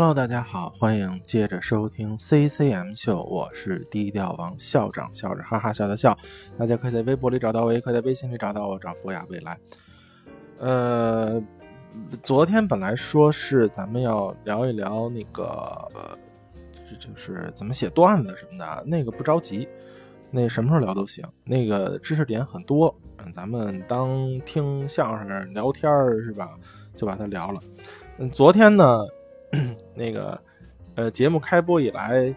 Hello，大家好，欢迎接着收听 CCM 秀，我是低调王校长，笑着哈哈笑的笑。大家可以在微博里找到我，也可以在微信里找到我，找博雅未来。呃，昨天本来说是咱们要聊一聊那个，这就是怎么写段子什么的，那个不着急，那什么时候聊都行。那个知识点很多，嗯，咱们当听相声聊天是吧？就把它聊了。嗯，昨天呢？那个，呃，节目开播以来，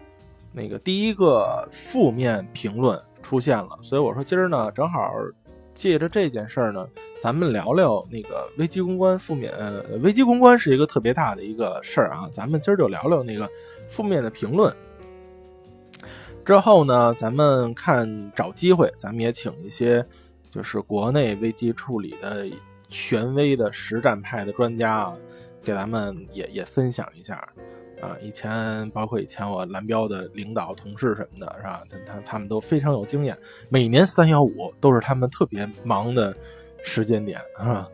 那个第一个负面评论出现了，所以我说今儿呢，正好借着这件事儿呢，咱们聊聊那个危机公关负面。呃，危机公关是一个特别大的一个事儿啊，咱们今儿就聊聊那个负面的评论。之后呢，咱们看找机会，咱们也请一些就是国内危机处理的权威的实战派的专家啊。给咱们也也分享一下，啊，以前包括以前我蓝标的领导、同事什么的，是吧？他他他们都非常有经验。每年三幺五都是他们特别忙的时间点，啊。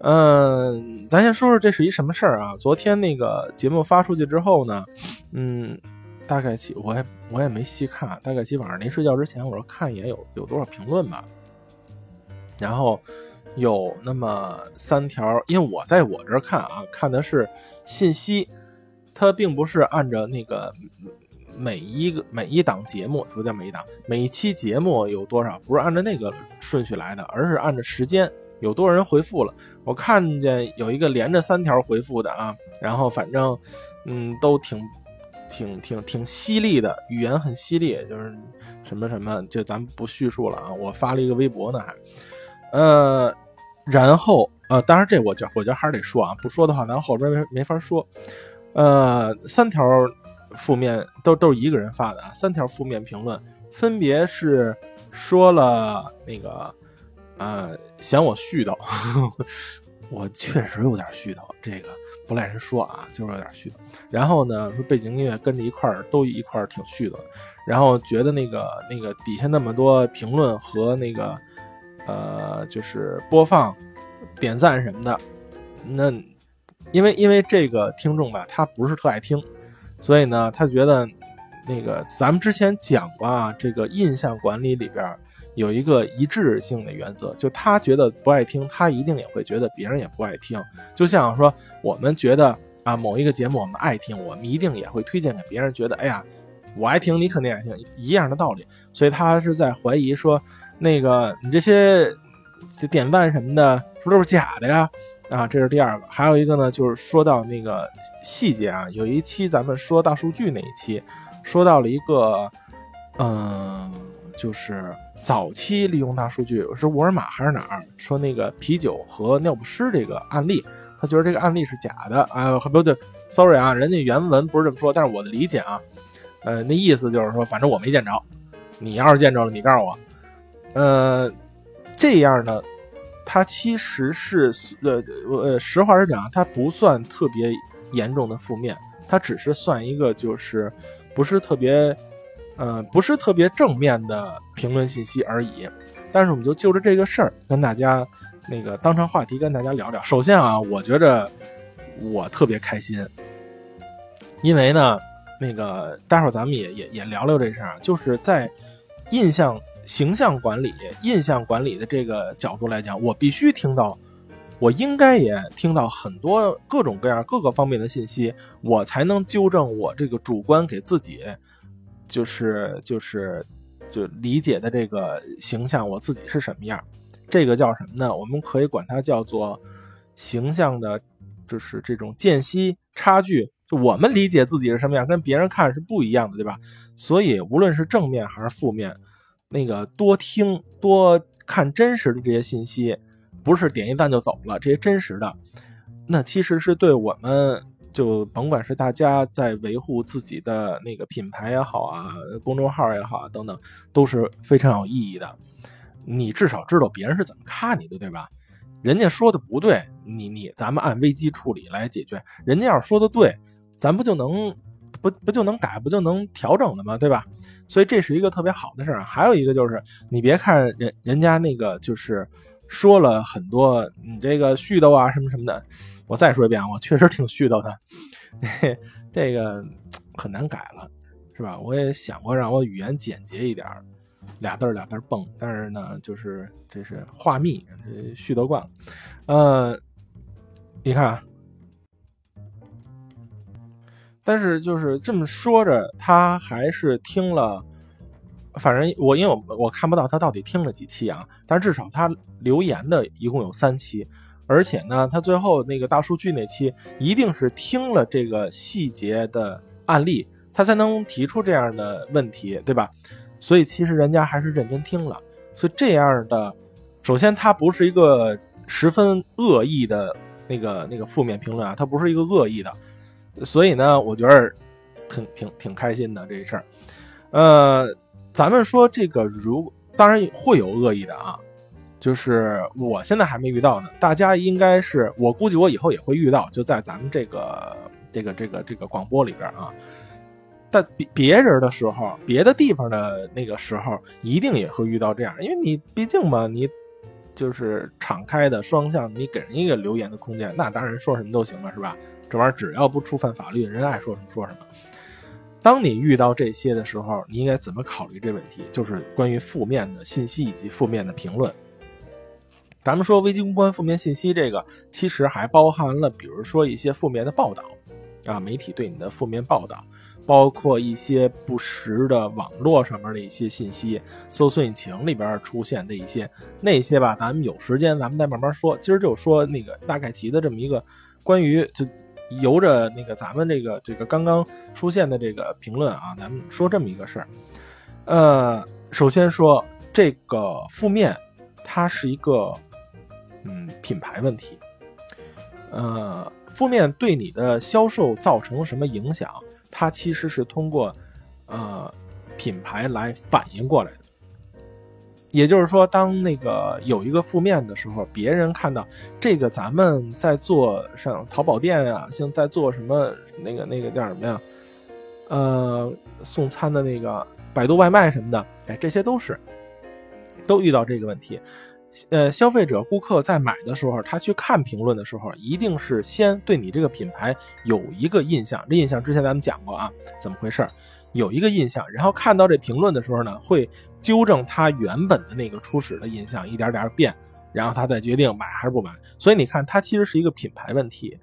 嗯，咱先说说这是一什么事儿啊？昨天那个节目发出去之后呢，嗯，大概其我也我也没细看，大概起晚上临睡觉之前，我说看一眼有有多少评论吧，然后。有那么三条，因为我在我这儿看啊，看的是信息，它并不是按照那个每一个每一档节目，不叫每一档，每一期节目有多少，不是按照那个顺序来的，而是按照时间有多少人回复了。我看见有一个连着三条回复的啊，然后反正嗯都挺挺挺挺犀利的，语言很犀利，就是什么什么，就咱不叙述了啊。我发了一个微博呢，还呃。然后，呃，当然这我觉我觉得还是得说啊，不说的话，咱后边没没法说。呃，三条负面都都是一个人发的啊，三条负面评论分别是说了那个，呃，嫌我絮叨，我确实有点絮叨，这个不赖人说啊，就是有点絮叨。然后呢，说背景音乐跟着一块儿都一块儿挺絮叨，然后觉得那个那个底下那么多评论和那个。呃，就是播放、点赞什么的，那因为因为这个听众吧，他不是特爱听，所以呢，他觉得那个咱们之前讲过啊，这个印象管理里边有一个一致性的原则，就他觉得不爱听，他一定也会觉得别人也不爱听。就像说，我们觉得啊，某一个节目我们爱听，我们一定也会推荐给别人，觉得哎呀，我爱听，你肯定爱听，一样的道理。所以他是在怀疑说。那个，你这些这点赞什么的，是不是都是假的呀？啊，这是第二个。还有一个呢，就是说到那个细节啊，有一期咱们说大数据那一期，说到了一个，嗯，就是早期利用大数据是沃尔玛还是哪儿？说那个啤酒和尿不湿这个案例，他觉得这个案例是假的。啊，不对，sorry 啊，人家原文不是这么说，但是我的理解啊，呃，那意思就是说，反正我没见着，你要是见着了，你告诉我。呃，这样呢，它其实是呃呃，实话实讲，它不算特别严重的负面，它只是算一个就是不是特别呃不是特别正面的评论信息而已。但是我们就就着这个事儿跟大家那个当成话题跟大家聊聊。首先啊，我觉着我特别开心，因为呢，那个待会儿咱们也也也聊聊这事儿，就是在印象。形象管理、印象管理的这个角度来讲，我必须听到，我应该也听到很多各种各样、各个方面的信息，我才能纠正我这个主观给自己，就是就是就理解的这个形象，我自己是什么样。这个叫什么呢？我们可以管它叫做形象的，就是这种间隙差距。就我们理解自己是什么样，跟别人看是不一样的，对吧？所以无论是正面还是负面。那个多听多看真实的这些信息，不是点一赞就走了。这些真实的，那其实是对我们就甭管是大家在维护自己的那个品牌也好啊，公众号也好啊等等，都是非常有意义的。你至少知道别人是怎么看你的，对吧？人家说的不对，你你咱们按危机处理来解决。人家要是说的对，咱不就能不不就能改，不就能调整了吗？对吧？所以这是一个特别好的事儿。还有一个就是，你别看人人家那个就是，说了很多你这个絮叨啊什么什么的。我再说一遍，我确实挺絮叨的，这个很难改了，是吧？我也想过让我语言简洁一点，俩字儿俩字儿蹦，但是呢，就是这是话密，絮叨惯了。呃，你看，但是就是这么说着，他还是听了。反正我因为我我看不到他到底听了几期啊，但是至少他留言的一共有三期，而且呢，他最后那个大数据那期一定是听了这个细节的案例，他才能提出这样的问题，对吧？所以其实人家还是认真听了，所以这样的，首先他不是一个十分恶意的那个那个负面评论啊，他不是一个恶意的，所以呢，我觉得挺挺挺开心的这事儿，呃。咱们说这个，如当然会有恶意的啊，就是我现在还没遇到呢。大家应该是，我估计我以后也会遇到，就在咱们这个这个这个这个广播里边啊。但别别人的时候，别的地方的那个时候，一定也会遇到这样，因为你毕竟嘛，你就是敞开的双向，你给人一个留言的空间，那当然说什么都行了，是吧？这玩意儿只要不触犯法律，人爱说什么说什么。当你遇到这些的时候，你应该怎么考虑这问题？就是关于负面的信息以及负面的评论。咱们说危机公关、负面信息，这个其实还包含了，比如说一些负面的报道啊，媒体对你的负面报道，包括一些不实的网络上面的一些信息，搜索引擎里边出现的一些那些吧。咱们有时间，咱们再慢慢说。今儿就说那个大概齐的这么一个关于就。由着那个咱们这个这个刚刚出现的这个评论啊，咱们说这么一个事儿。呃，首先说这个负面，它是一个嗯品牌问题。呃，负面对你的销售造成什么影响？它其实是通过呃品牌来反映过来的。也就是说，当那个有一个负面的时候，别人看到这个咱们在做上淘宝店啊，像在做什么那个那个叫什么呀？呃，送餐的那个百度外卖什么的，哎，这些都是都遇到这个问题。呃，消费者顾客在买的时候，他去看评论的时候，一定是先对你这个品牌有一个印象。这印象之前咱们讲过啊，怎么回事？有一个印象，然后看到这评论的时候呢，会。纠正他原本的那个初始的印象，一点点变，然后他再决定买还是不买。所以你看，它其实是一个品牌问题。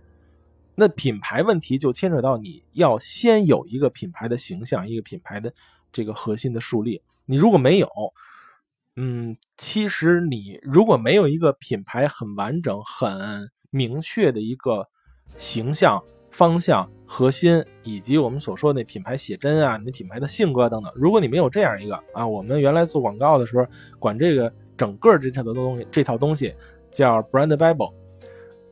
那品牌问题就牵扯到你要先有一个品牌的形象，一个品牌的这个核心的树立。你如果没有，嗯，其实你如果没有一个品牌很完整、很明确的一个形象。方向、核心以及我们所说的那品牌写真啊，你品牌的性格等等。如果你没有这样一个啊，我们原来做广告的时候，管这个整个这套的东西，这套东西叫 Brand Bible，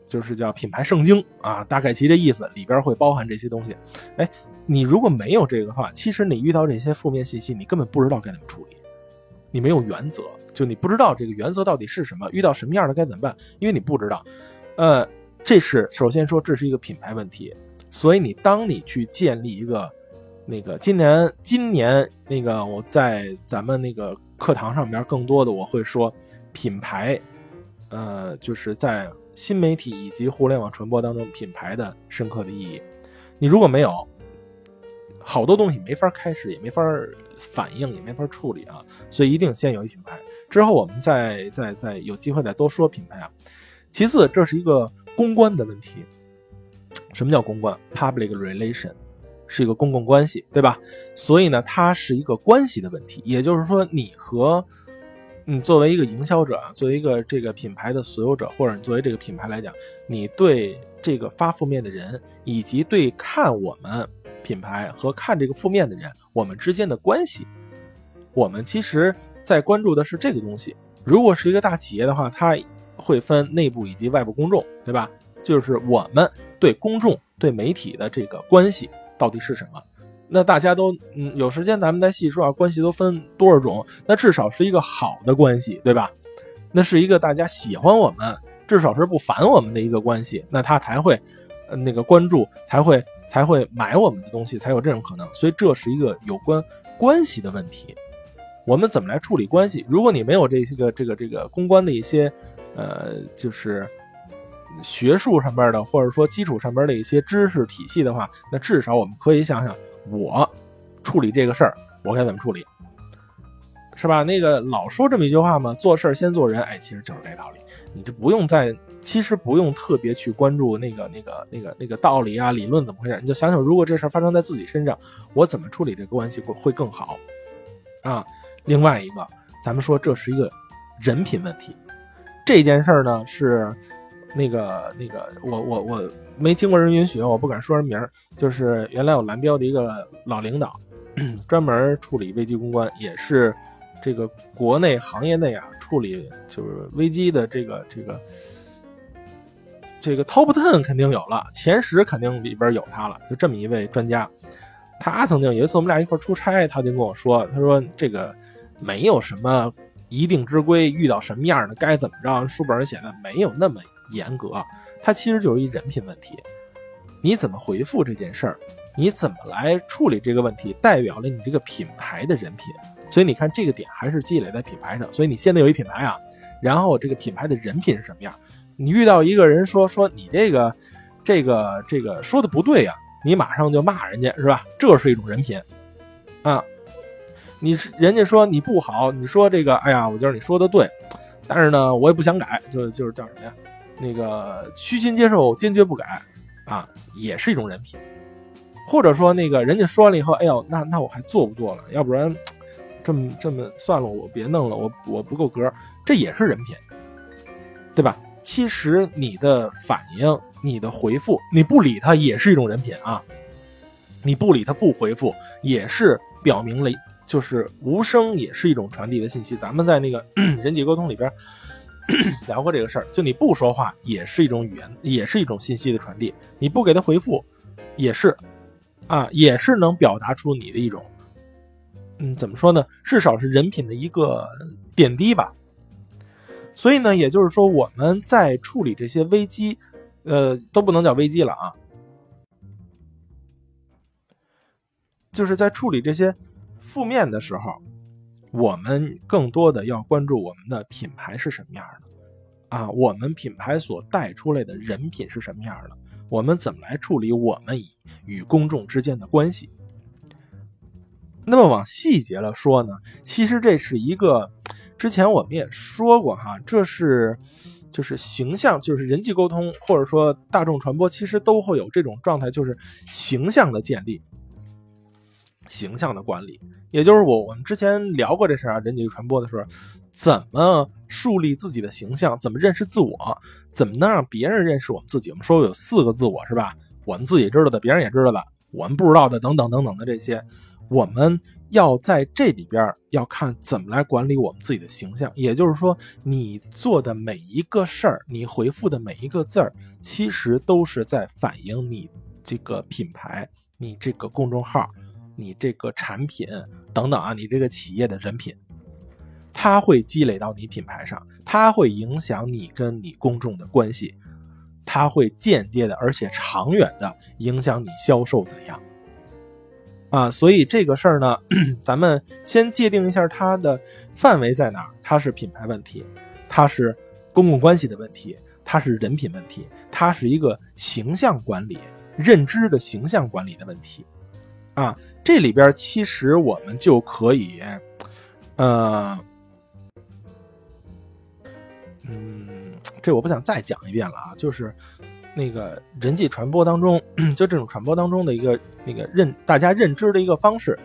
就是叫品牌圣经啊，大概其这意思，里边会包含这些东西。哎，你如果没有这个的话，其实你遇到这些负面信息，你根本不知道该怎么处理，你没有原则，就你不知道这个原则到底是什么，遇到什么样的该怎么办，因为你不知道，呃。这是首先说，这是一个品牌问题，所以你当你去建立一个那个今年今年那个我在咱们那个课堂上面更多的我会说品牌，呃，就是在新媒体以及互联网传播当中品牌的深刻的意义。你如果没有，好多东西没法开始，也没法反应，也没法处理啊。所以一定先有一品牌，之后我们再再再有机会再多说品牌啊。其次，这是一个。公关的问题，什么叫公关？Public relation 是一个公共关系，对吧？所以呢，它是一个关系的问题。也就是说，你和你作为一个营销者啊，作为一个这个品牌的所有者，或者你作为这个品牌来讲，你对这个发负面的人，以及对看我们品牌和看这个负面的人，我们之间的关系，我们其实在关注的是这个东西。如果是一个大企业的话，它会分内部以及外部公众，对吧？就是我们对公众、对媒体的这个关系到底是什么？那大家都嗯有时间，咱们再细说啊。关系都分多少种？那至少是一个好的关系，对吧？那是一个大家喜欢我们，至少是不烦我们的一个关系，那他才会那个关注，才会才会买我们的东西，才有这种可能。所以这是一个有关关系的问题。我们怎么来处理关系？如果你没有这些个这个这个公关的一些。呃，就是学术上边的，或者说基础上边的一些知识体系的话，那至少我们可以想想，我处理这个事儿，我该怎么处理，是吧？那个老说这么一句话嘛，做事先做人，哎，其实就是这道理，你就不用再，其实不用特别去关注那个那个那个那个道理啊、理论怎么回事，你就想想，如果这事儿发生在自己身上，我怎么处理这个关系会会更好啊？另外一个，咱们说这是一个人品问题。这件事儿呢是那个那个，我我我没经过人允许，我不敢说人名儿。就是原来我蓝标的一个老领导，专门处理危机公关，也是这个国内行业内啊处理就是危机的这个这个这个 top ten 肯定有了，前十肯定里边有他了。就这么一位专家，他曾经有一次我们俩一块出差，他就跟我说，他说这个。没有什么一定之规，遇到什么样的该怎么着，书本上写的没有那么严格，它其实就是一人品问题。你怎么回复这件事儿，你怎么来处理这个问题，代表了你这个品牌的人品。所以你看这个点还是积累在品牌上。所以你现在有一品牌啊，然后这个品牌的人品是什么样？你遇到一个人说说你这个这个这个说的不对呀，你马上就骂人家是吧？这是一种人品啊。你是人家说你不好，你说这个，哎呀，我觉得你说的对，但是呢，我也不想改，就就是叫什么呀？那个虚心接受，坚决不改，啊，也是一种人品。或者说那个人家说完了以后，哎呦，那那我还做不做了？要不然这么这么算了，我别弄了，我我不够格，这也是人品，对吧？其实你的反应、你的回复，你不理他也是一种人品啊。你不理他不回复，也是表明了。就是无声也是一种传递的信息。咱们在那个 人际沟通里边 聊过这个事儿，就你不说话也是一种语言，也是一种信息的传递。你不给他回复，也是啊，也是能表达出你的一种，嗯，怎么说呢？至少是人品的一个点滴吧。所以呢，也就是说，我们在处理这些危机，呃，都不能叫危机了啊，就是在处理这些。负面的时候，我们更多的要关注我们的品牌是什么样的啊？我们品牌所带出来的人品是什么样的？我们怎么来处理我们与公众之间的关系？那么往细节了说呢，其实这是一个之前我们也说过哈，这是就是形象，就是人际沟通或者说大众传播，其实都会有这种状态，就是形象的建立。形象的管理，也就是我我们之前聊过这事儿啊，人际传播的时候，怎么树立自己的形象，怎么认识自我，怎么能让别人认识我们自己？我们说有四个自我是吧？我们自己知道的，别人也知道的，我们不知道的，等等等等的这些，我们要在这里边要看怎么来管理我们自己的形象。也就是说，你做的每一个事儿，你回复的每一个字儿，其实都是在反映你这个品牌，你这个公众号。你这个产品等等啊，你这个企业的人品，它会积累到你品牌上，它会影响你跟你公众的关系，它会间接的而且长远的影响你销售怎样啊？所以这个事儿呢，咱们先界定一下它的范围在哪儿，它是品牌问题，它是公共关系的问题，它是人品问题，它是一个形象管理、认知的形象管理的问题啊。这里边其实我们就可以，呃，嗯，这我不想再讲一遍了啊，就是那个人际传播当中，就这种传播当中的一个那个认大家认知的一个方式，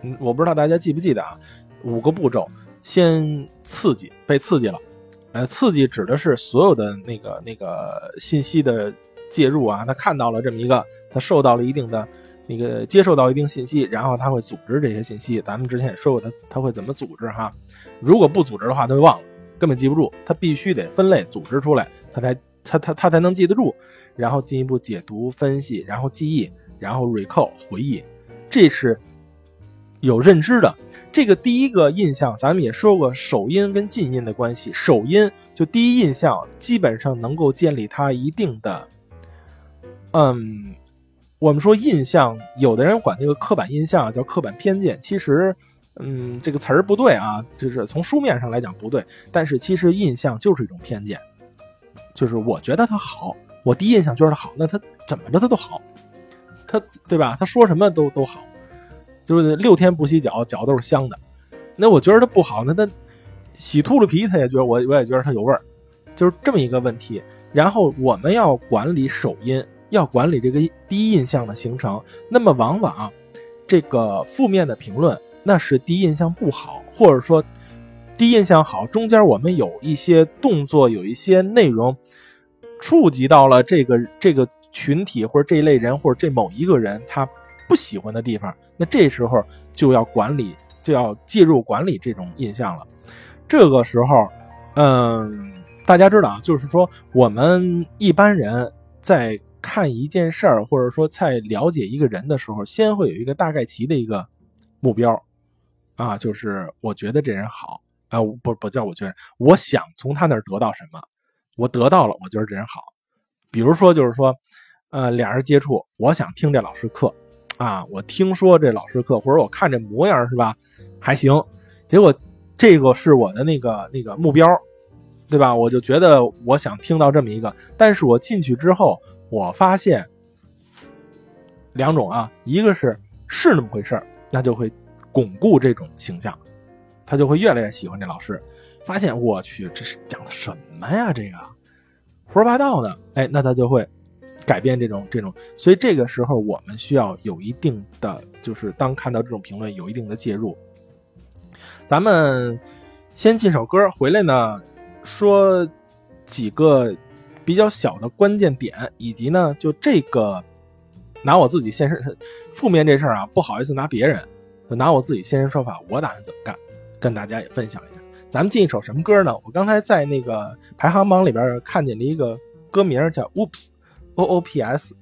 嗯，我不知道大家记不记得啊？五个步骤，先刺激，被刺激了，呃，刺激指的是所有的那个那个信息的介入啊，他看到了这么一个，他受到了一定的。那个接受到一定信息，然后他会组织这些信息。咱们之前也说过，他他会怎么组织哈？如果不组织的话，他就忘了，根本记不住。他必须得分类组织出来，他才他他他才能记得住，然后进一步解读分析，然后记忆，然后 recall 回忆，这是有认知的。这个第一个印象，咱们也说过，首因跟近因的关系。首因就第一印象，基本上能够建立他一定的，嗯。我们说印象，有的人管那个刻板印象叫刻板偏见，其实嗯，这个词儿不对啊，就是从书面上来讲不对，但是其实印象就是一种偏见，就是我觉得他好，我第一印象觉得他好，那他怎么着他都好，他对吧？他说什么都都好，就是六天不洗脚，脚都是香的。那我觉得他不好，那他洗秃噜皮，他也觉得我我也觉得他有味儿，就是这么一个问题。然后我们要管理首音，要管理这个第一印象的形成，那么往往这个负面的评论。那是第一印象不好，或者说第一印象好，中间我们有一些动作，有一些内容触及到了这个这个群体或者这一类人或者这某一个人他不喜欢的地方，那这时候就要管理，就要介入管理这种印象了。这个时候，嗯，大家知道啊，就是说我们一般人在看一件事儿，或者说在了解一个人的时候，先会有一个大概齐的一个目标。啊，就是我觉得这人好，啊，不不叫我觉得，我想从他那儿得到什么，我得到了，我觉得这人好。比如说，就是说，呃，俩人接触，我想听这老师课，啊，我听说这老师课，或者我看这模样是吧，还行。结果这个是我的那个那个目标，对吧？我就觉得我想听到这么一个，但是我进去之后，我发现两种啊，一个是是那么回事儿那就会。巩固这种形象，他就会越来越喜欢这老师。发现我去，这是讲的什么呀？这个胡说八道呢，哎，那他就会改变这种这种。所以这个时候，我们需要有一定的，就是当看到这种评论，有一定的介入。咱们先进首歌，回来呢说几个比较小的关键点，以及呢，就这个拿我自己现身 负面这事儿啊，不好意思拿别人。就拿我自己现身说法，我打算怎么干，跟大家也分享一下。咱们进一首什么歌呢？我刚才在那个排行榜里边看见了一个歌名叫 Oops，O O P S，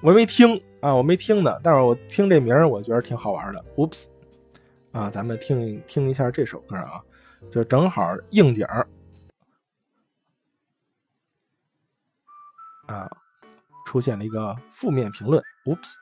我没听啊，我没听呢，但是我听这名我觉得挺好玩的。Oops，啊，咱们听听一下这首歌啊，就正好应景儿啊，出现了一个负面评论，Oops。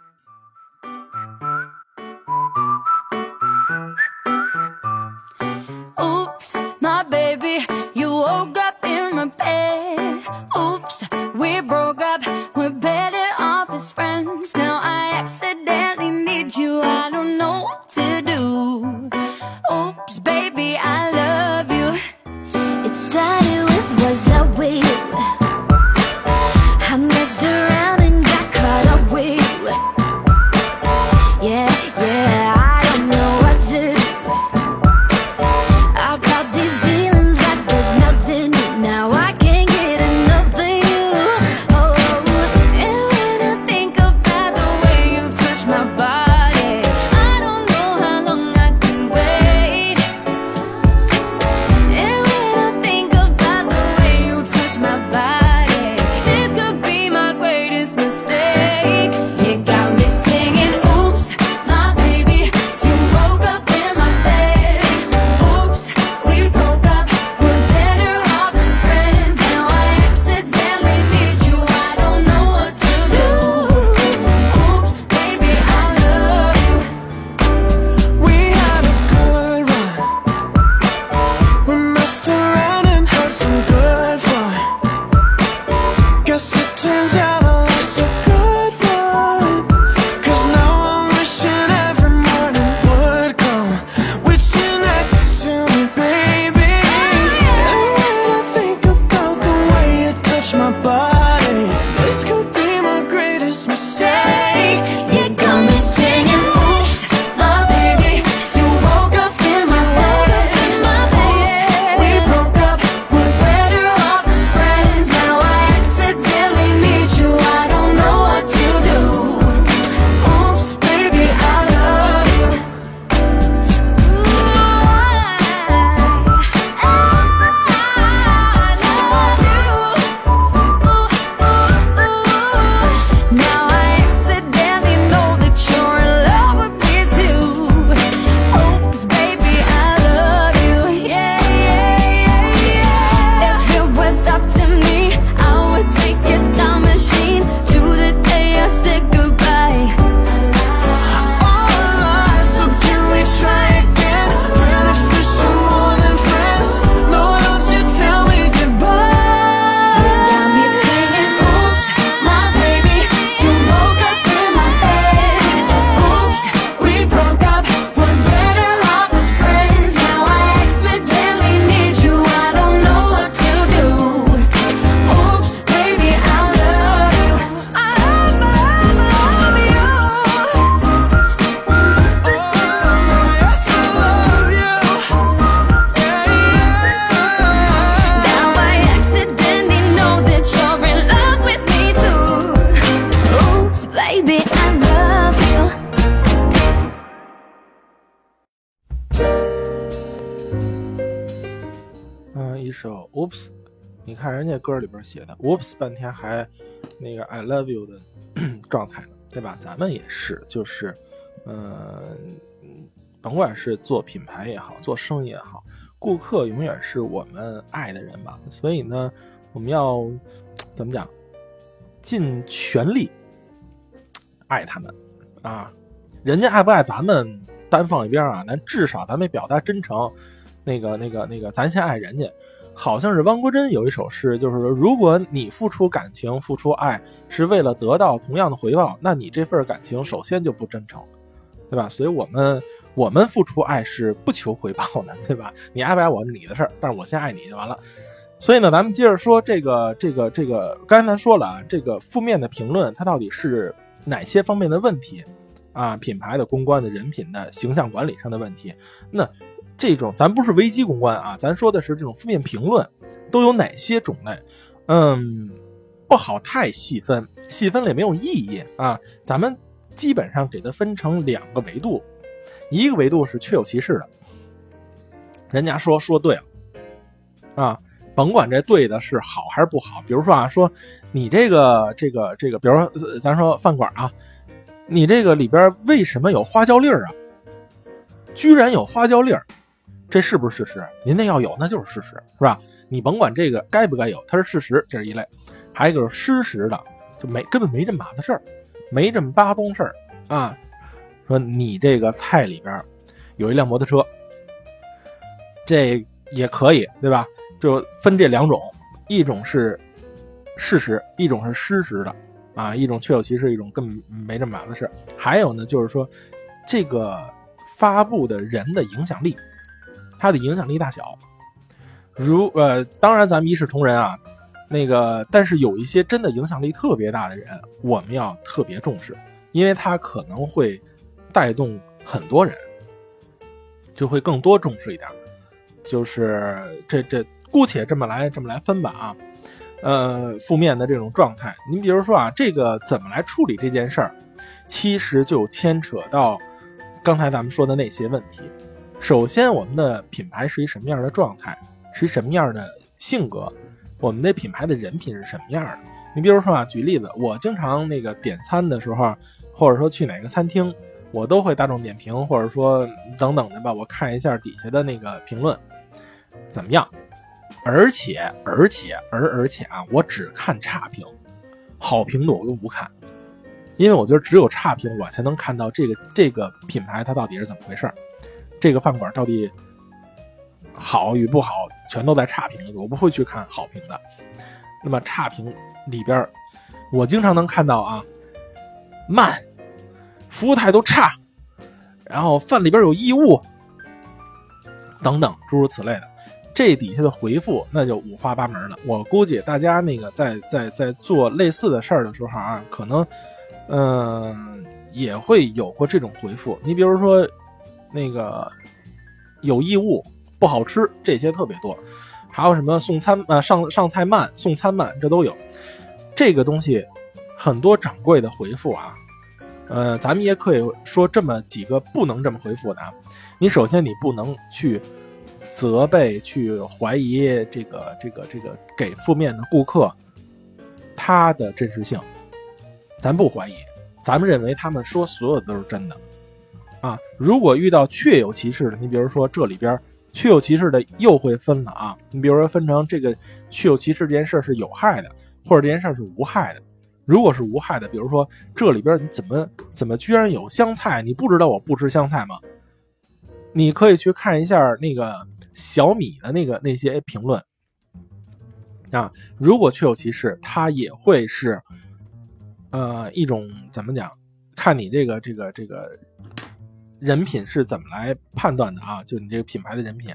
人家歌里边写的 Oops 半天还那个 I love you 的 状态呢，对吧？咱们也是，就是嗯，甭管是做品牌也好，做生意也好，顾客永远是我们爱的人吧。所以呢，我们要怎么讲？尽全力爱他们啊！人家爱不爱咱们单放一边啊，咱至少咱们表达真诚。那个、那个、那个，咱先爱人家。好像是汪国真有一首诗，就是说，如果你付出感情、付出爱是为了得到同样的回报，那你这份感情首先就不真诚，对吧？所以，我们我们付出爱是不求回报的，对吧？你爱不爱我你的事儿，但是我先爱你就完了。所以呢，咱们接着说这个、这个、这个，刚才说了啊，这个负面的评论它到底是哪些方面的问题啊？品牌的公关的人品的形象管理上的问题，那。这种咱不是危机公关啊，咱说的是这种负面评论都有哪些种类？嗯，不好太细分，细分了也没有意义啊。咱们基本上给它分成两个维度，一个维度是确有其事的，人家说说对了啊，甭管这对的是好还是不好。比如说啊，说你这个这个这个，比如说咱说饭馆啊，你这个里边为什么有花椒粒儿啊？居然有花椒粒儿！这是不是事实？您那要有，那就是事实，是吧？你甭管这个该不该有，它是事实，这是一类。还有一个是失实的，就没根本没这码子事儿，没这么八宗事儿啊。说你这个菜里边有一辆摩托车，这也可以，对吧？就分这两种，一种是事实，一种是失实的啊。一种确有其事，一种根本没这码子事儿。还有呢，就是说这个发布的人的影响力。它的影响力大小，如呃，当然咱们一视同仁啊，那个，但是有一些真的影响力特别大的人，我们要特别重视，因为他可能会带动很多人，就会更多重视一点。就是这这，姑且这么来这么来分吧啊，呃，负面的这种状态，您比如说啊，这个怎么来处理这件事儿，其实就牵扯到刚才咱们说的那些问题。首先，我们的品牌是一什么样的状态，是什么样的性格，我们的品牌的人品是什么样的？你比如说啊，举例子，我经常那个点餐的时候，或者说去哪个餐厅，我都会大众点评，或者说等等的吧，我看一下底下的那个评论怎么样。而且，而且，而而且啊，我只看差评，好评的我都不看，因为我觉得只有差评，我才能看到这个这个品牌它到底是怎么回事儿。这个饭馆到底好与不好，全都在差评里。我不会去看好评的。那么差评里边，我经常能看到啊，慢，服务态度差，然后饭里边有异物，等等诸如此类的。这底下的回复那就五花八门了。我估计大家那个在在在做类似的事儿的时候啊，可能嗯也会有过这种回复。你比如说。那个有异物不好吃，这些特别多，还有什么送餐呃上上菜慢送餐慢，这都有。这个东西很多掌柜的回复啊，呃，咱们也可以说这么几个不能这么回复的。你首先你不能去责备、去怀疑这个这个这个给负面的顾客他的真实性，咱不怀疑，咱们认为他们说所有都是真的。啊，如果遇到确有其事的，你比如说这里边确有其事的又会分了啊。你比如说分成这个确有其事这件事是有害的，或者这件事是无害的。如果是无害的，比如说这里边你怎么怎么居然有香菜？你不知道我不吃香菜吗？你可以去看一下那个小米的那个那些评论啊。如果确有其事，它也会是呃一种怎么讲？看你这个这个这个。人品是怎么来判断的啊？就你这个品牌的人品，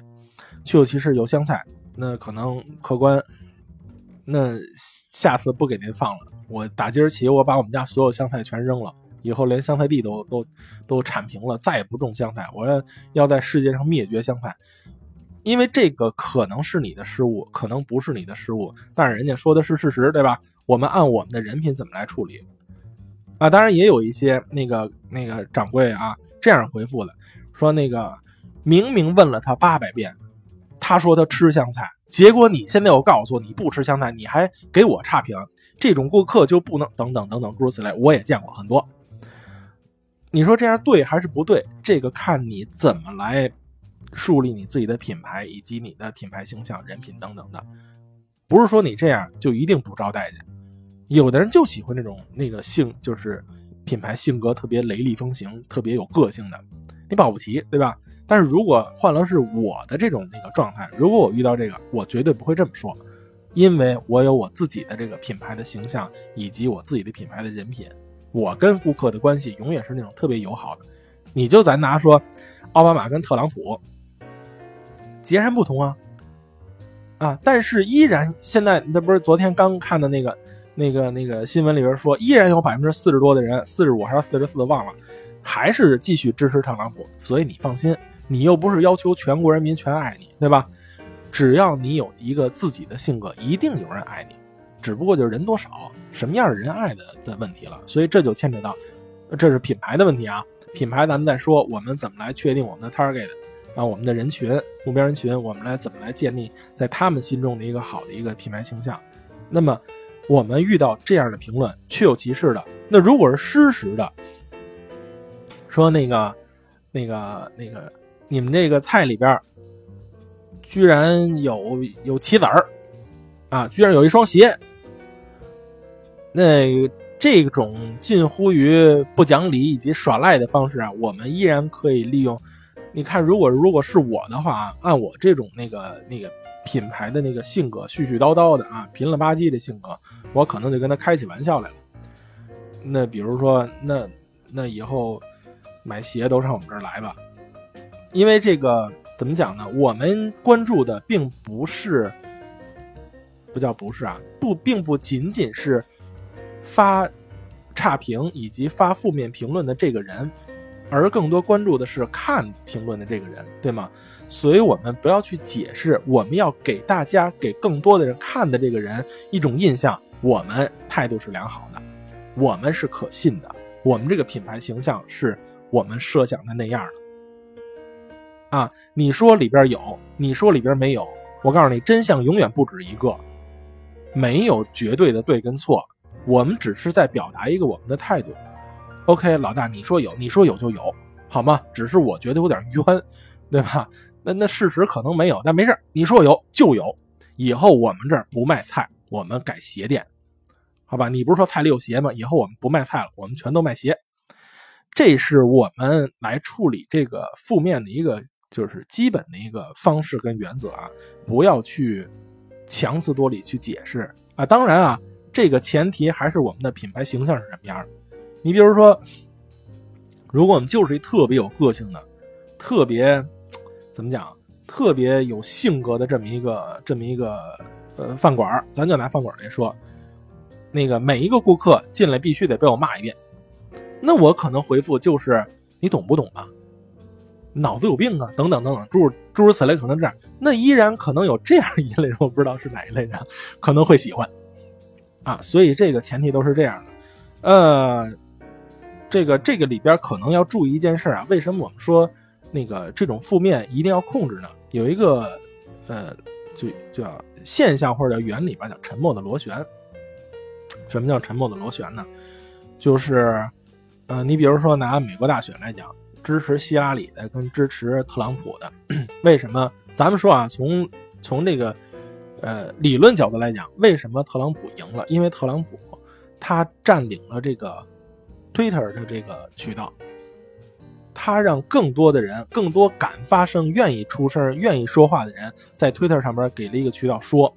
确有其事有香菜，那可能客观。那下次不给您放了，我打今儿起我把我们家所有香菜全扔了，以后连香菜地都都都铲平了，再也不种香菜。我要要在世界上灭绝香菜，因为这个可能是你的失误，可能不是你的失误，但是人家说的是事实，对吧？我们按我们的人品怎么来处理啊？当然也有一些那个那个掌柜啊。这样回复的，说那个明明问了他八百遍，他说他吃香菜，结果你现在又告诉我你不吃香菜，你还给我差评，这种顾客就不能等等等等诸如此类，我也见过很多。你说这样对还是不对？这个看你怎么来树立你自己的品牌以及你的品牌形象、人品等等的，不是说你这样就一定不招待见。有的人就喜欢这种那个性，就是品牌性格特别雷厉风行、特别有个性的，你保不齐，对吧？但是如果换了是我的这种那个状态，如果我遇到这个，我绝对不会这么说，因为我有我自己的这个品牌的形象以及我自己的品牌的人品，我跟顾客的关系永远是那种特别友好的。你就咱拿说，奥巴马跟特朗普截然不同啊，啊，但是依然现在那不是昨天刚看的那个那个那个新闻里边说，依然有百分之四十多的人，四十五还是四十四忘了，还是继续支持特朗普，所以你放心。你又不是要求全国人民全爱你，对吧？只要你有一个自己的性格，一定有人爱你，只不过就是人多少、什么样的人爱的的问题了。所以这就牵扯到，这是品牌的问题啊。品牌咱们再说，我们怎么来确定我们的 target 啊？我们的人群、目标人群，我们来怎么来建立在他们心中的一个好的一个品牌形象？那么我们遇到这样的评论，确有其事的。那如果是失实的，说那个、那个、那个。你们这个菜里边，居然有有棋子儿，啊，居然有一双鞋。那这种近乎于不讲理以及耍赖的方式啊，我们依然可以利用。你看，如果如果是我的话，按我这种那个那个品牌的那个性格，絮絮叨叨的啊，贫了吧唧的性格，我可能就跟他开起玩笑来了。那比如说，那那以后买鞋都上我们这儿来吧。因为这个怎么讲呢？我们关注的并不是，不叫不是啊，不，并不仅仅是发差评以及发负面评论的这个人，而更多关注的是看评论的这个人，对吗？所以我们不要去解释，我们要给大家、给更多的人看的这个人一种印象：我们态度是良好的，我们是可信的，我们这个品牌形象是我们设想的那样的。啊，你说里边有，你说里边没有，我告诉你，真相永远不止一个，没有绝对的对跟错，我们只是在表达一个我们的态度。OK，老大，你说有，你说有就有，好吗？只是我觉得有点冤，对吧？那那事实可能没有，但没事你说有就有，以后我们这儿不卖菜，我们改鞋店，好吧？你不是说菜里有鞋吗？以后我们不卖菜了，我们全都卖鞋。这是我们来处理这个负面的一个。就是基本的一个方式跟原则啊，不要去强词夺理去解释啊。当然啊，这个前提还是我们的品牌形象是什么样的。你比如说，如果我们就是一特别有个性的、特别怎么讲、特别有性格的这么一个这么一个呃饭馆咱就拿饭馆来说，那个每一个顾客进来必须得被我骂一遍，那我可能回复就是你懂不懂啊？脑子有病啊，等等等等，诸诸如此类，可能这样，那依然可能有这样一类人，我不知道是哪一类人，可能会喜欢，啊，所以这个前提都是这样的，呃，这个这个里边可能要注意一件事啊，为什么我们说那个这种负面一定要控制呢？有一个呃，就叫现象或者叫原理吧，叫沉默的螺旋。什么叫沉默的螺旋呢？就是，呃，你比如说拿美国大选来讲。支持希拉里的跟支持特朗普的，为什么？咱们说啊，从从这个呃理论角度来讲，为什么特朗普赢了？因为特朗普他占领了这个 Twitter 的这个渠道，他让更多的人、更多敢发声、愿意出声、愿意说话的人，在 Twitter 上边给了一个渠道说。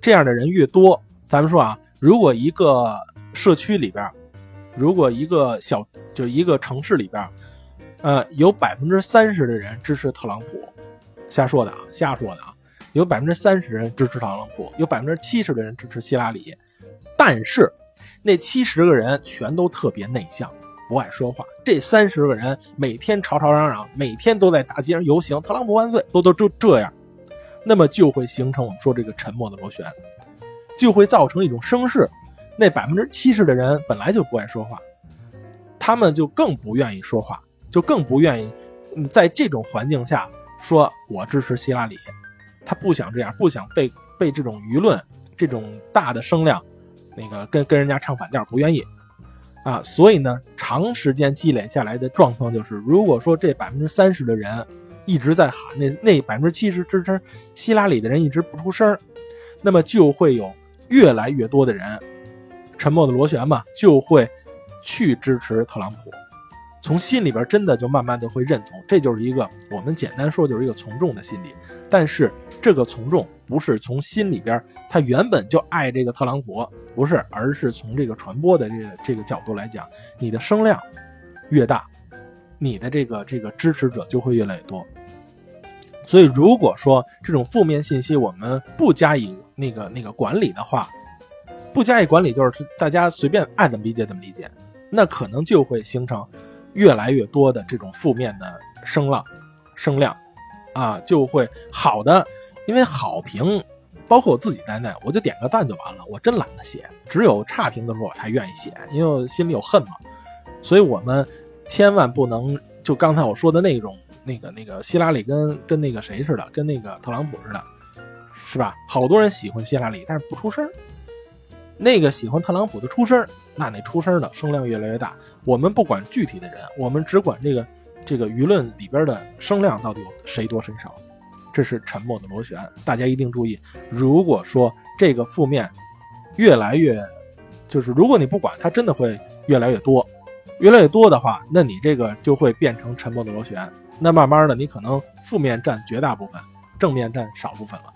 这样的人越多，咱们说啊，如果一个社区里边，如果一个小就一个城市里边。呃，有百分之三十的人支持特朗普，瞎说的啊，瞎说的啊。有百分之三十人支持特朗普，有百分之七十的人支持希拉里。但是，那七十个人全都特别内向，不爱说话。这三十个人每天吵吵嚷嚷，每天都在大街上游行，特朗普万岁，都都就这样。那么就会形成我们说这个沉默的螺旋，就会造成一种声势。那百分之七十的人本来就不爱说话，他们就更不愿意说话。就更不愿意，在这种环境下说我支持希拉里，他不想这样，不想被被这种舆论、这种大的声量，那个跟跟人家唱反调，不愿意啊。所以呢，长时间积累下来的状况就是，如果说这百分之三十的人一直在喊，那那百分之七十支持希拉里的人一直不出声那么就会有越来越多的人，沉默的螺旋嘛，就会去支持特朗普。从心里边真的就慢慢的会认同，这就是一个我们简单说就是一个从众的心理。但是这个从众不是从心里边他原本就爱这个特朗普，不是，而是从这个传播的这个这个角度来讲，你的声量越大，你的这个这个支持者就会越来越多。所以如果说这种负面信息我们不加以那个那个管理的话，不加以管理就是大家随便爱怎么理解怎么理解，那可能就会形成。越来越多的这种负面的声浪、声量，啊，就会好的，因为好评，包括我自己在内，我就点个赞就完了。我真懒得写，只有差评的时候我才愿意写，因为我心里有恨嘛。所以我们千万不能就刚才我说的那种，那个那个希拉里跟跟那个谁似的，跟那个特朗普似的，是吧？好多人喜欢希拉里，但是不出声。那个喜欢特朗普的出声，那那出声的声量越来越大。我们不管具体的人，我们只管这个这个舆论里边的声量到底有谁多谁少。这是沉默的螺旋，大家一定注意。如果说这个负面越来越，就是如果你不管，它真的会越来越多，越来越多的话，那你这个就会变成沉默的螺旋。那慢慢的，你可能负面占绝大部分，正面占少部分了，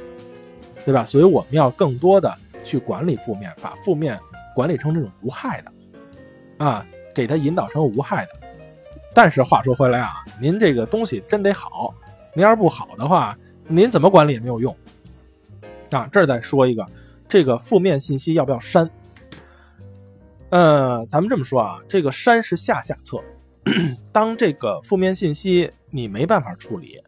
对吧？所以我们要更多的。去管理负面，把负面管理成这种无害的，啊，给它引导成无害的。但是话说回来啊，您这个东西真得好，您要是不好的话，您怎么管理也没有用。啊，这儿再说一个，这个负面信息要不要删？呃，咱们这么说啊，这个删是下下策。当这个负面信息你没办法处理，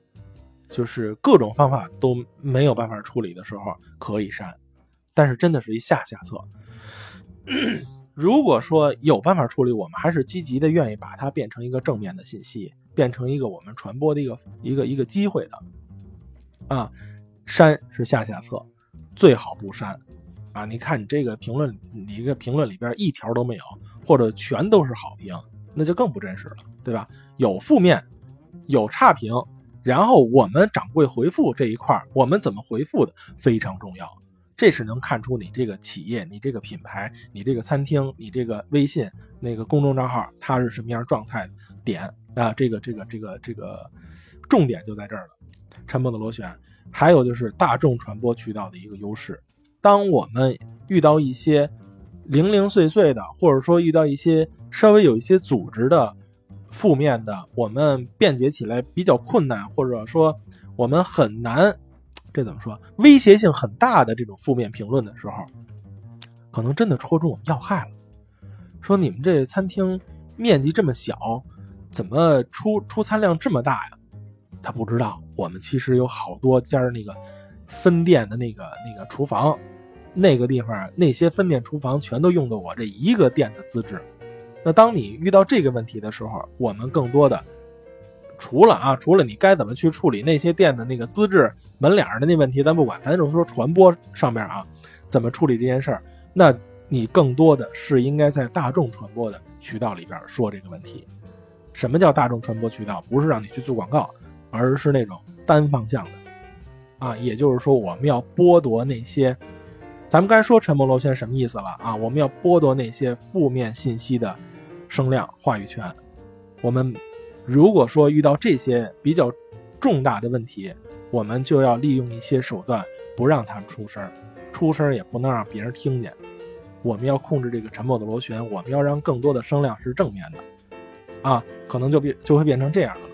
就是各种方法都没有办法处理的时候，可以删。但是真的是一下下策。如果说有办法处理，我们还是积极的，愿意把它变成一个正面的信息，变成一个我们传播的一个一个一个机会的。啊，删是下下策，最好不删。啊，你看你这个评论，你一个评论里边一条都没有，或者全都是好评，那就更不真实了，对吧？有负面，有差评，然后我们掌柜回复这一块，我们怎么回复的非常重要。这是能看出你这个企业、你这个品牌、你这个餐厅、你这个微信那个公众账号它是什么样状态的点啊？这个、这个、这个、这个重点就在这儿了。沉默的螺旋，还有就是大众传播渠道的一个优势。当我们遇到一些零零碎碎的，或者说遇到一些稍微有一些组织的负面的，我们辩解起来比较困难，或者说我们很难。这怎么说？威胁性很大的这种负面评论的时候，可能真的戳中我们要害了。说你们这餐厅面积这么小，怎么出出餐量这么大呀？他不知道，我们其实有好多家那个分店的那个那个厨房，那个地方那些分店厨房全都用的我这一个店的资质。那当你遇到这个问题的时候，我们更多的。除了啊，除了你该怎么去处理那些店的那个资质门脸的那问题，咱不管，咱就说传播上面啊，怎么处理这件事儿？那你更多的是应该在大众传播的渠道里边说这个问题。什么叫大众传播渠道？不是让你去做广告，而是那种单方向的啊。也就是说，我们要剥夺那些，咱们该说沉默螺旋什么意思了啊？我们要剥夺那些负面信息的声量、话语权，我们。如果说遇到这些比较重大的问题，我们就要利用一些手段，不让他们出声，出声也不能让别人听见。我们要控制这个沉默的螺旋，我们要让更多的声量是正面的，啊，可能就变就会变成这样了。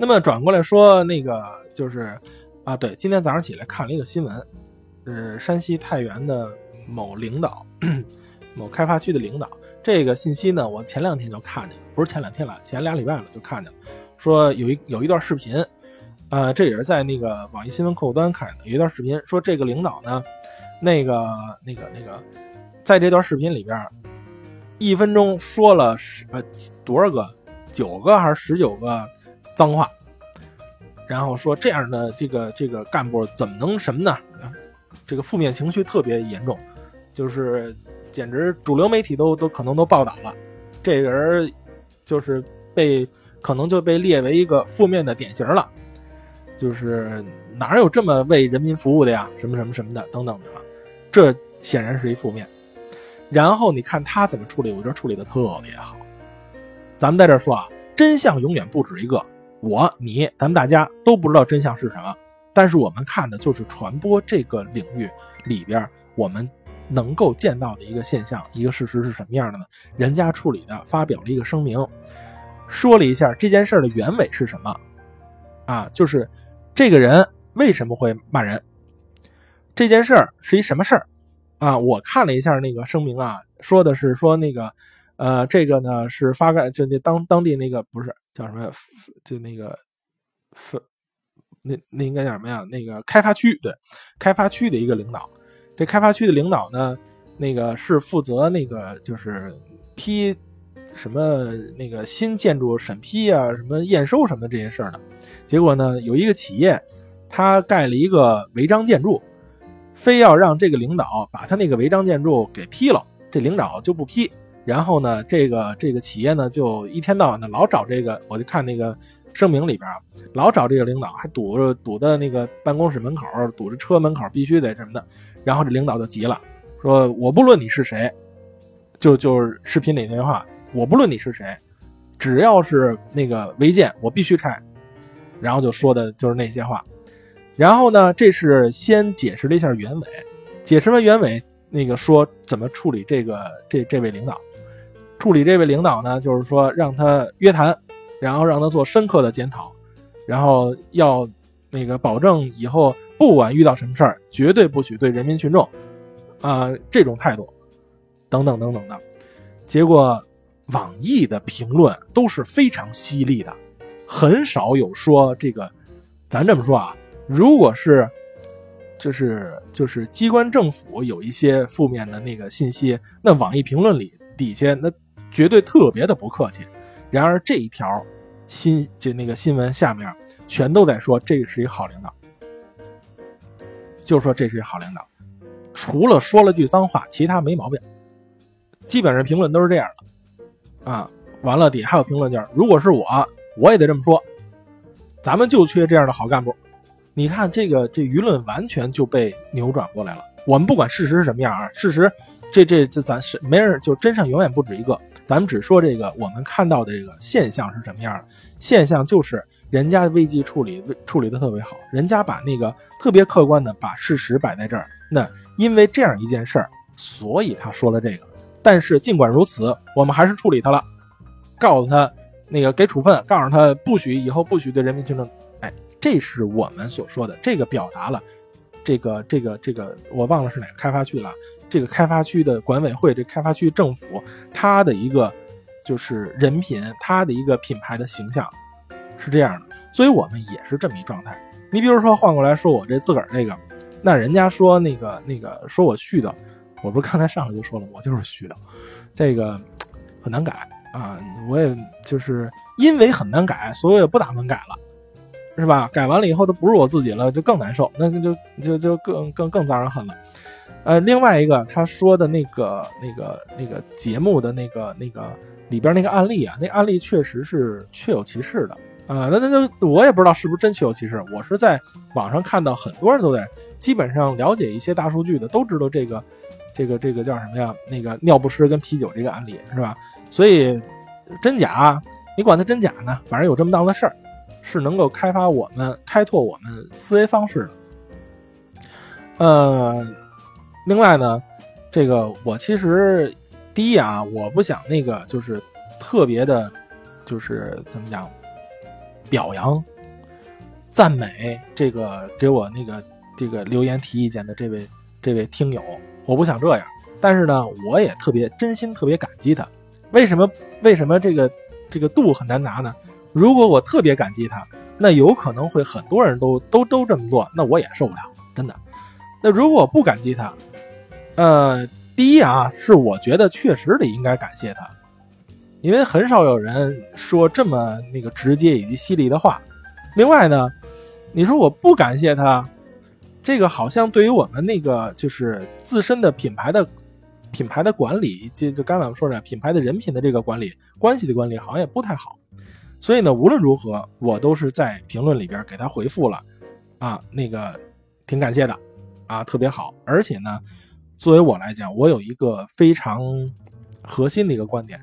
那么转过来说，那个就是啊，对，今天早上起来看了一个新闻，是山西太原的某领导，某开发区的领导。这个信息呢，我前两天就看见了，不是前两天了，前俩礼拜了就看见了，说有一有一段视频，呃，这也是在那个网易新闻客户端看的，有一段视频说这个领导呢，那个那个那个，在这段视频里边，一分钟说了十呃多少个，九个还是十九个脏话，然后说这样的这个这个干部怎么能什么呢？这个负面情绪特别严重，就是简直主流媒体都都可能都报道了，这个人就是被可能就被列为一个负面的典型了，就是哪有这么为人民服务的呀？什么什么什么的等等的，这显然是一负面。然后你看他怎么处理，我觉得处理的特别好。咱们在这说啊，真相永远不止一个。我、你、咱们大家都不知道真相是什么，但是我们看的就是传播这个领域里边我们能够见到的一个现象、一个事实是什么样的呢？人家处理的发表了一个声明，说了一下这件事的原委是什么，啊，就是这个人为什么会骂人，这件事是一什么事儿，啊，我看了一下那个声明啊，说的是说那个，呃，这个呢是发给就那当当地那个不是。叫什么？就那个分，那那应该叫什么呀？那个开发区，对，开发区的一个领导。这开发区的领导呢，那个是负责那个就是批什么那个新建筑审批啊，什么验收什么这些事儿的。结果呢，有一个企业，他盖了一个违章建筑，非要让这个领导把他那个违章建筑给批了，这领导就不批。然后呢，这个这个企业呢，就一天到晚的老找这个，我就看那个声明里边啊，老找这个领导，还堵着堵在那个办公室门口，堵着车门口，必须得什么的。然后这领导就急了，说我不论你是谁，就就是视频里那句话，我不论你是谁，只要是那个违建，我必须拆。然后就说的就是那些话。然后呢，这是先解释了一下原委，解释完原委，那个说怎么处理这个这这位领导。处理这位领导呢，就是说让他约谈，然后让他做深刻的检讨，然后要那个保证以后不管遇到什么事儿，绝对不许对人民群众，啊这种态度，等等等等的。结果网易的评论都是非常犀利的，很少有说这个，咱这么说啊，如果是就是就是机关政府有一些负面的那个信息，那网易评论里底下那。绝对特别的不客气。然而这一条新就那个新闻下面全都在说这是一好领导，就说这是一好领导，除了说了句脏话，其他没毛病。基本上评论都是这样的啊。完了底下还有评论就是，如果是我，我也得这么说。咱们就缺这样的好干部。你看这个这舆论完全就被扭转过来了。我们不管事实是什么样啊，事实。这这这咱是没人，就真相永远不止一个。咱们只说这个，我们看到的这个现象是什么样的？现象就是人家危机处理处理的特别好，人家把那个特别客观的把事实摆在这儿。那因为这样一件事儿，所以他说了这个。但是尽管如此，我们还是处理他了，告诉他那个给处分，告诉他不许以后不许对人民群众。哎，这是我们所说的这个表达了这个这个这个，我忘了是哪个开发区了。这个开发区的管委会，这开发区政府，它的一个就是人品，它的一个品牌的形象是这样的，所以我们也是这么一状态。你比如说换过来说我这自个儿这个，那人家说那个那个说我絮叨，我不是刚才上来就说了，我就是絮叨，这个很难改啊，我也就是因为很难改，所以也不打算改了，是吧？改完了以后都不是我自己了，就更难受，那就就就更更更遭人恨了。呃，另外一个他说的那个、那个、那个节目的那个、那个里边那个案例啊，那案例确实是确有其事的啊。那那那我也不知道是不是真确有其事，我是在网上看到很多人都在，基本上了解一些大数据的都知道这个、这个、这个叫什么呀？那个尿不湿跟啤酒这个案例是吧？所以真假，你管它真假呢？反正有这么档子事儿，是能够开发我们、开拓我们思维方式的。呃。另外呢，这个我其实第一啊，我不想那个就是特别的，就是怎么讲，表扬、赞美这个给我那个这个留言提意见的这位这位听友，我不想这样。但是呢，我也特别真心特别感激他。为什么？为什么这个这个度很难拿呢？如果我特别感激他，那有可能会很多人都都都这么做，那我也受不了，真的。那如果我不感激他，呃，第一啊，是我觉得确实得应该感谢他，因为很少有人说这么那个直接以及犀利的话。另外呢，你说我不感谢他，这个好像对于我们那个就是自身的品牌的品牌的管理，就就刚才我们说的品牌的人品的这个管理关系的管理，好像也不太好。所以呢，无论如何，我都是在评论里边给他回复了，啊，那个挺感谢的，啊，特别好。而且呢，作为我来讲，我有一个非常核心的一个观点：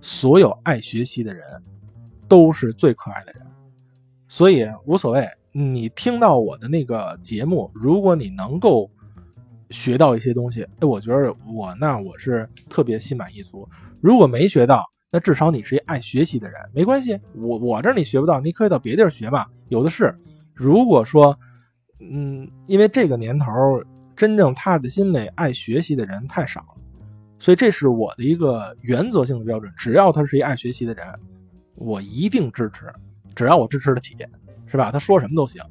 所有爱学习的人都是最可爱的人。所以无所谓，你听到我的那个节目，如果你能够学到一些东西，哎，我觉得我那我是特别心满意足。如果没学到，那至少你是一爱学习的人，没关系，我我这儿你学不到，你可以到别地儿学嘛，有的是。如果说，嗯，因为这个年头，真正踏在心里爱学习的人太少了，所以这是我的一个原则性的标准。只要他是一爱学习的人，我一定支持，只要我支持得起，是吧？他说什么都行。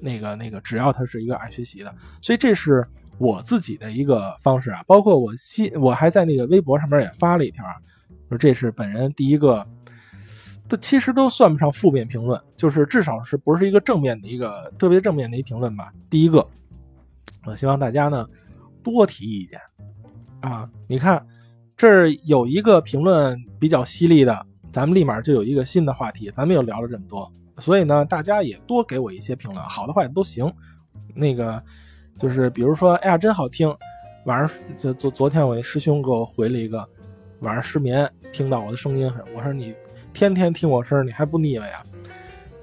那个那个，只要他是一个爱学习的，所以这是我自己的一个方式啊。包括我新，我还在那个微博上面也发了一条啊。说这是本人第一个，这其实都算不上负面评论，就是至少是不是一个正面的一个特别正面的一评论吧。第一个，我希望大家呢多提意见啊！你看这儿有一个评论比较犀利的，咱们立马就有一个新的话题，咱们又聊了这么多，所以呢，大家也多给我一些评论，好的坏的都行。那个就是比如说，哎呀，真好听！晚上就昨昨天我一师兄给我回了一个。晚上失眠，听到我的声音，我说你天天听我声，你还不腻歪呀？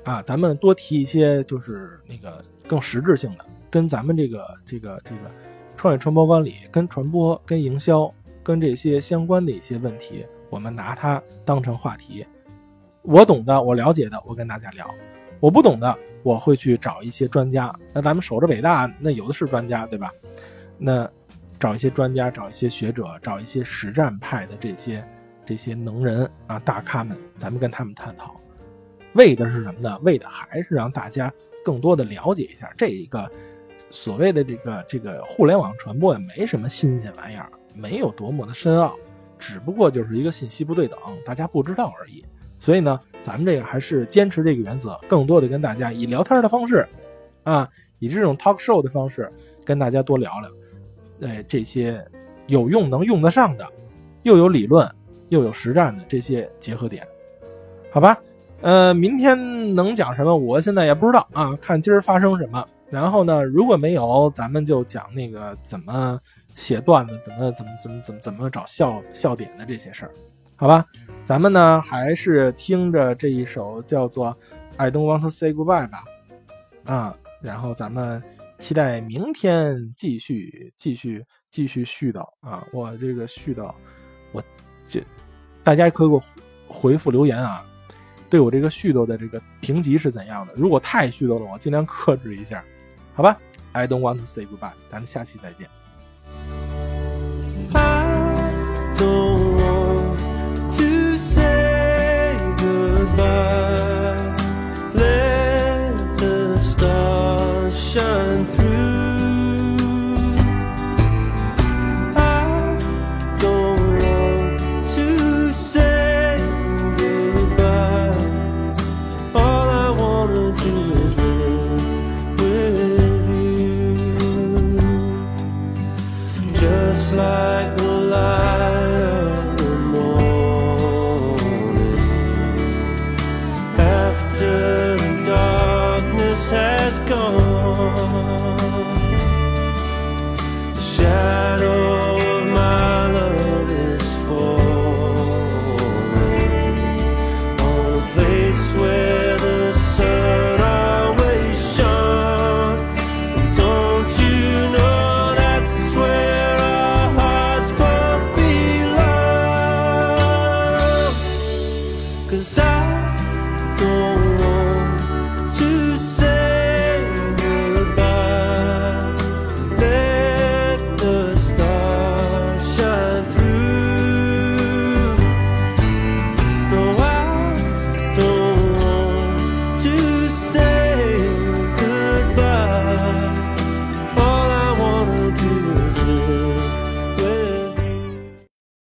啊，咱们多提一些，就是那个更实质性的，跟咱们这个这个这个创业传播管理、跟传播、跟营销、跟这些相关的一些问题，我们拿它当成话题。我懂的，我了解的，我跟大家聊；我不懂的，我会去找一些专家。那咱们守着北大，那有的是专家，对吧？那。找一些专家，找一些学者，找一些实战派的这些这些能人啊，大咖们，咱们跟他们探讨，为的是什么呢？为的还是让大家更多的了解一下这一个所谓的这个这个互联网传播也没什么新鲜玩意儿，没有多么的深奥，只不过就是一个信息不对等，大家不知道而已。所以呢，咱们这个还是坚持这个原则，更多的跟大家以聊天的方式啊，以这种 talk show 的方式跟大家多聊聊。哎，这些有用能用得上的，又有理论又有实战的这些结合点，好吧？呃，明天能讲什么？我现在也不知道啊，看今儿发生什么。然后呢，如果没有，咱们就讲那个怎么写段子，怎么怎么怎么怎么怎么找笑笑点的这些事儿，好吧？咱们呢还是听着这一首叫做《I Don't Want to Say Goodbye》吧，啊，然后咱们。期待明天继续继续继续絮叨啊！我这个絮叨，我这大家可以给我回复留言啊，对我这个絮叨的这个评级是怎样的？如果太絮叨了，我尽量克制一下，好吧 i don't want to say goodbye 咱们下期再见 i don't want to say goodbye